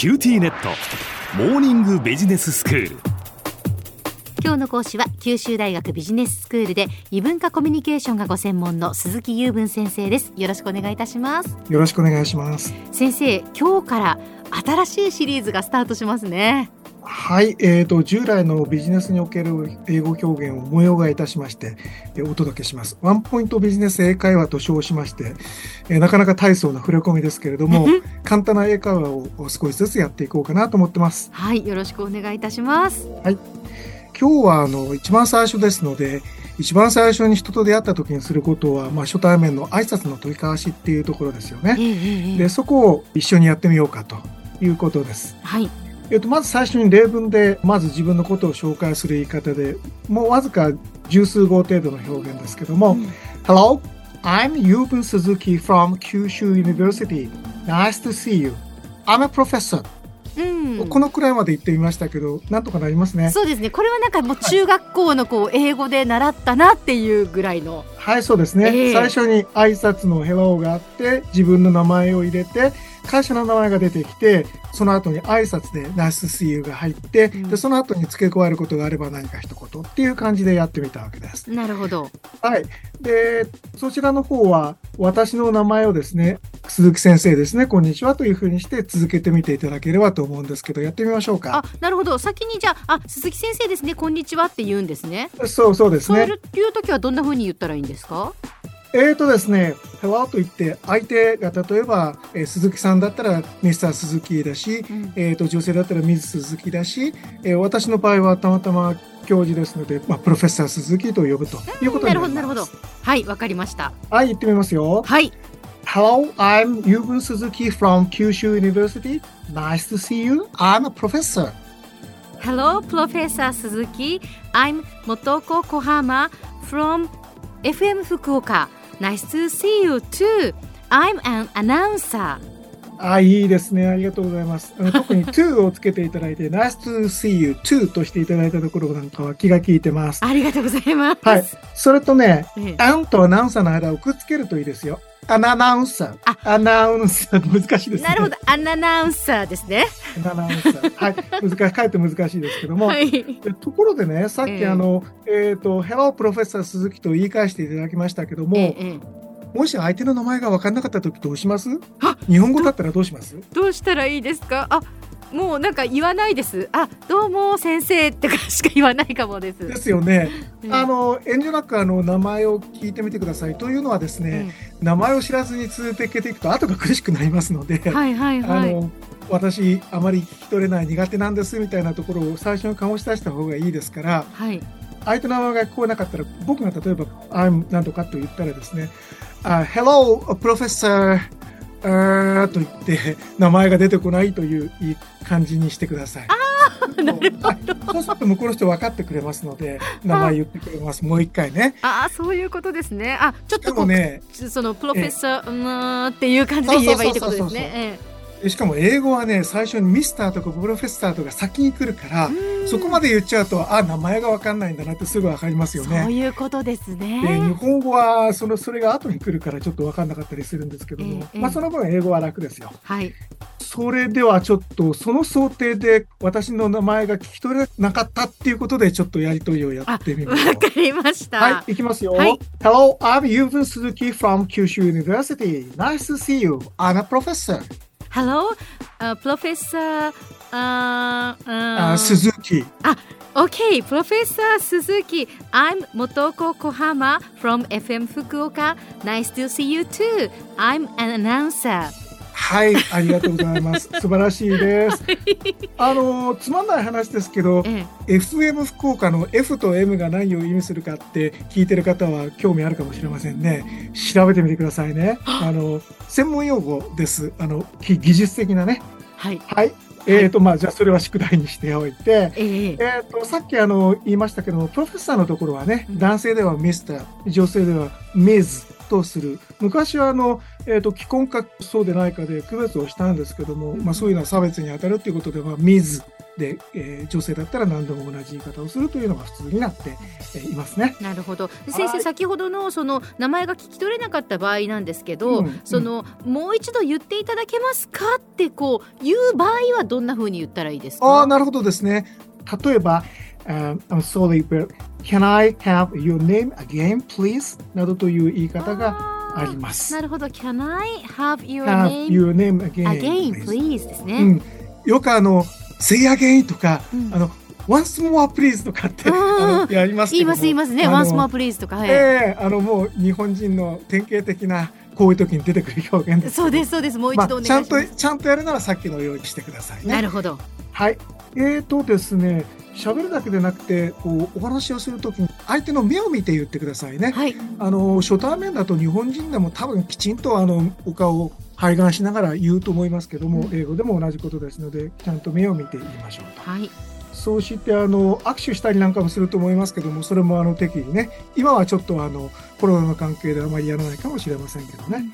キューティーネット。モーニングビジネススクール。今日の講師は九州大学ビジネススクールで異文化コミュニケーションがご専門の鈴木雄文先生です。よろしくお願いいたします。よろしくお願いします。先生今日から新しいシリーズがスタートしますねはい、えーと、従来のビジネスにおける英語表現を模様替えいたしまして、えー、お届けします。ワンポイントビジネス英会話と称しまして、えー、なかなか大層な触れ込みですけれども、簡単な英会話を少しずつやっていこうかなと思ってます。はい、よろしくお願いいたします。はい。今日はあの一番最初ですので、一番最初に人と出会った時にすることは、まあ、初対面の挨拶の取り交わしっていうところですよね。えー、でそこを一緒にやってみようかということです。はい。えっと、まず最初に例文で、まず自分のことを紹介する言い方で、もうわずか十数語程度の表現ですけども、うん、Hello, I'm Yubun Suzuki from Kyushu University. Nice to see you. I'm a professor. うん、このくらいまで言ってみましたけど、なんとかなりますね。そうですね。これはなんかもう中学校のこう英語で習ったなっていうぐらいの。はい、そうですね。えー、最初に挨拶のヘローがあって、自分の名前を入れて、会社の名前が出てきて、その後に挨拶でナイススイーが入って、うん、でその後に付け加えることがあれば何か一言っていう感じでやってみたわけです。なるほど。はい。で、そちらの方は私の名前をですね、鈴木先生ですね、こんにちはというふうにして続けてみていただければと思うんですけど、やってみましょうか。あ、なるほど。先にじゃあ、あ、鈴木先生ですね、こんにちはって言うんですね。そうそうですね。そういう時はどんなふうに言ったらいいんですか？えーとですね、Hello と言って、相手が例えば、えー、鈴木さんだったらミスター鈴木だし、うん、えーと、女性だったらミズ鈴木だし、えー、私の場合はたまたま教授ですので、まあ、プロフェッサー鈴木と呼ぶということになります。なるほど、なるほど。はい、わかりました。はい、言ってみますよ。はい。Hello, I'm Yubun Suzuki from Kyushu University. Nice to see you. I'm a professor. Hello, Professor Suzuki. I'm Motoko Kohama from FM 福岡。Nice to see you too. I'm an announcer. あ、いいですね。ありがとうございます。あの特に to をつけていただいて、Nice to see you too としていただいたところなんかは気が利いてます。ありがとうございます。はい。それとね、ええ、アンとアナウンサーの間をくっつけるといいですよ。アナナウンサー。アナウンサー難しいですね。なるほど。アナナウンサーですね。アナナウンサー。はい。難しい、かえって難しいですけども。はい、ところでね、さっきあの、えっ、ー、と、Hello Professor 鈴木と言い返していただきましたけども、ええもし相手の名前が分かんなかった時どうします？日本語だったらどうします？どうしたらいいですか？あもうなんか言わないです。あ、どうも先生ってかしか言わないかもです。ですよね。あの遠慮なくあの名前を聞いてみてください。というのはですね、うん、名前を知らずに続けていくと後が苦しくなりますので、はいはいはい、あの私あまり聞き取れない苦手なんですみたいなところを最初に醸し出した方がいいですから、はい、相手の名前が聞こえなかったら僕が例えば「I'm なんとか」と言ったらですねあ Hello, Professor あと言って名前が出てこないといういい感じにしてください。あなるほど。そうすると向こうの人分かってくれますので名前言ってくれます。もう一回ね。ああそういうことですね。あちょっとこうねそのプロフェッサー、うんっていう感じで言えばいいってことですね。しかも英語はね最初にミスターとかプロフェッサーとか先に来るからそこまで言っちゃうとあ名前が分かんないんだなってすぐ分かりますよね。そういうことですね。で日本語はそのそれが後に来るからちょっと分かんなかったりするんですけども、えー、まあ、その分英語は楽ですよ。はい、それではちょっとその想定で私の名前が聞き取れなかったっていうことでちょっとやりとりをやってみましょう。わかりました。はい、いきますよ。はい、Hello, I'm Yuvin Suzuki from Kyushu University. Nice to see you. I'm a professor. Hello, uh, Professor uh, uh, Suzuki. Ah, okay, Professor Suzuki. I'm Motoko Kohama from FM Fukuoka. Nice to see you too. I'm an announcer. はい、ありがとうございます。素晴らしいです。あのつまんない話ですけど、ええ、FM 福岡の F と M が何を意味するかって聞いてる方は興味あるかもしれませんね。調べてみてくださいね。あの専門用語です。あの技術的なね。はい。はい。えーとまあ、じゃあそれは宿題にしておいて、えー、えーとさっきあの言いましたけどもプロフェッサーのところはね、男性ではミスター女性ではミズとする。昔はあの、えーと、既婚かそうでないかで区別をしたんですけども、まあ、そういうのは差別に当たるということで、まあ、ミズで、えー女性だったら何度も同じ言い方をするというのが普通になってえーいますね。なるほど先生先ほどのその名前が聞き取れなかった場合なんですけど、うんうんそのもう一度言っていただけますかってこう言う場合はどんな風に言ったらいいですか？ああ、なるほどですね。例えば、uh, I'm sorry, but can I have your name again, please? などという言い方があります。なるほど Can I have your have name your name again, again please? please? ですね、うん、よくあの、say again とか、うん。あの、once more please とかって、やりますけ言います言いますね。あの Once more please とか、はい。ええあのもう日本人の典型的なこういう時に出てくる表現です。そうですそうです。もう一まあ、度ます、ちゃんとちゃんとやるならさっきのようにしてくださいね。なるほど。はい。えーとですね、喋るだけでなくて、こうお話をするときに相手の目を見て言ってくださいね。はい。あの初対面だと日本人でも多分きちんとあのお顔を拝眼しながら言うと思いますけども、うん英語でも同じことですので、ちゃんと目を見て言いましょうと。はいそうしてあの握手したりなんかもすると思いますけども、それもあの適宜ね、今はちょっとあのコロナの関係であまりやらないかもしれませんけどね。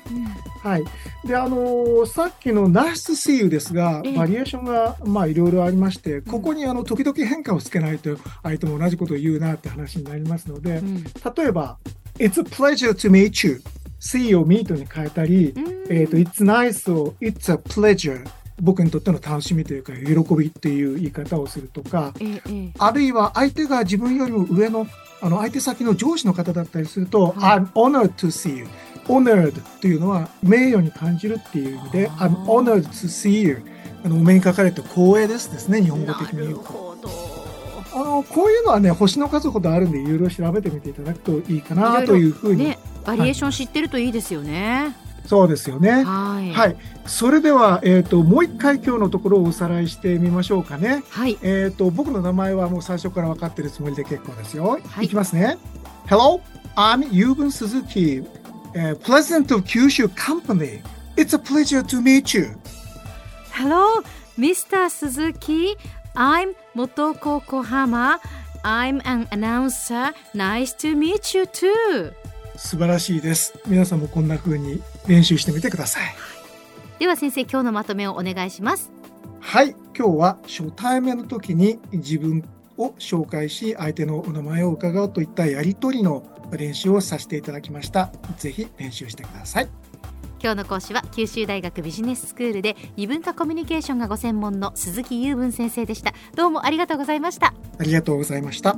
はい。で、あのさっきの Nice to see you ですがええ、バリエーションがまあいろいろありまして、ここにあの時々変化をつけないと相手も同じことを言うなって話になりますのでう、ん例えば、It's a pleasure to meet you。See を meet に変えたり、うんえっ、と、It's nice を It's a pleasure。僕にとっての楽しみというか、喜びっていう言い方をするとか、ええええあるいは相手が自分よりも上の、あの、相手先の上司の方だったりすると、はい I'm honored to see you。honored というのは名誉に感じるっていう意味で、I'm honored to see you。あの、お目にかかれて光栄ですですね、日本語的に言うと。あの、こういうのはね、星の数ほどあるんで、いろいろ調べてみていただくといいかなというふうに。ねバリエーション知ってるといいですよねそうですよね。はいはい。それでは、えっ、と、もう一回今日のところをおさらいしてみましょうかね。はいえっ、と、僕の名前はもう最初から分かってるつもりで結構ですよ。はいいきますね。Hello, I'm Yubun Suzuki, uh, President of Kyushu Company. It's a pleasure to meet you. Hello Mr. Suzuki I'm Motoko Kohama I'm an announcer Nice to meet you too 素晴らしいです。皆さんもこんな風に練習してみてください。では先生今日のまとめをお願いしますはい。今日は初対面の時に自分を紹介し、相手のお名前を伺うといったやりとりの練習をさせていただきました。ぜひ練習してください。今日の講師は九州大学ビジネススクールで異文化コミュニケーションがご専門の鈴木雄文先生でしたどうもありがとうございましたありがとうございました。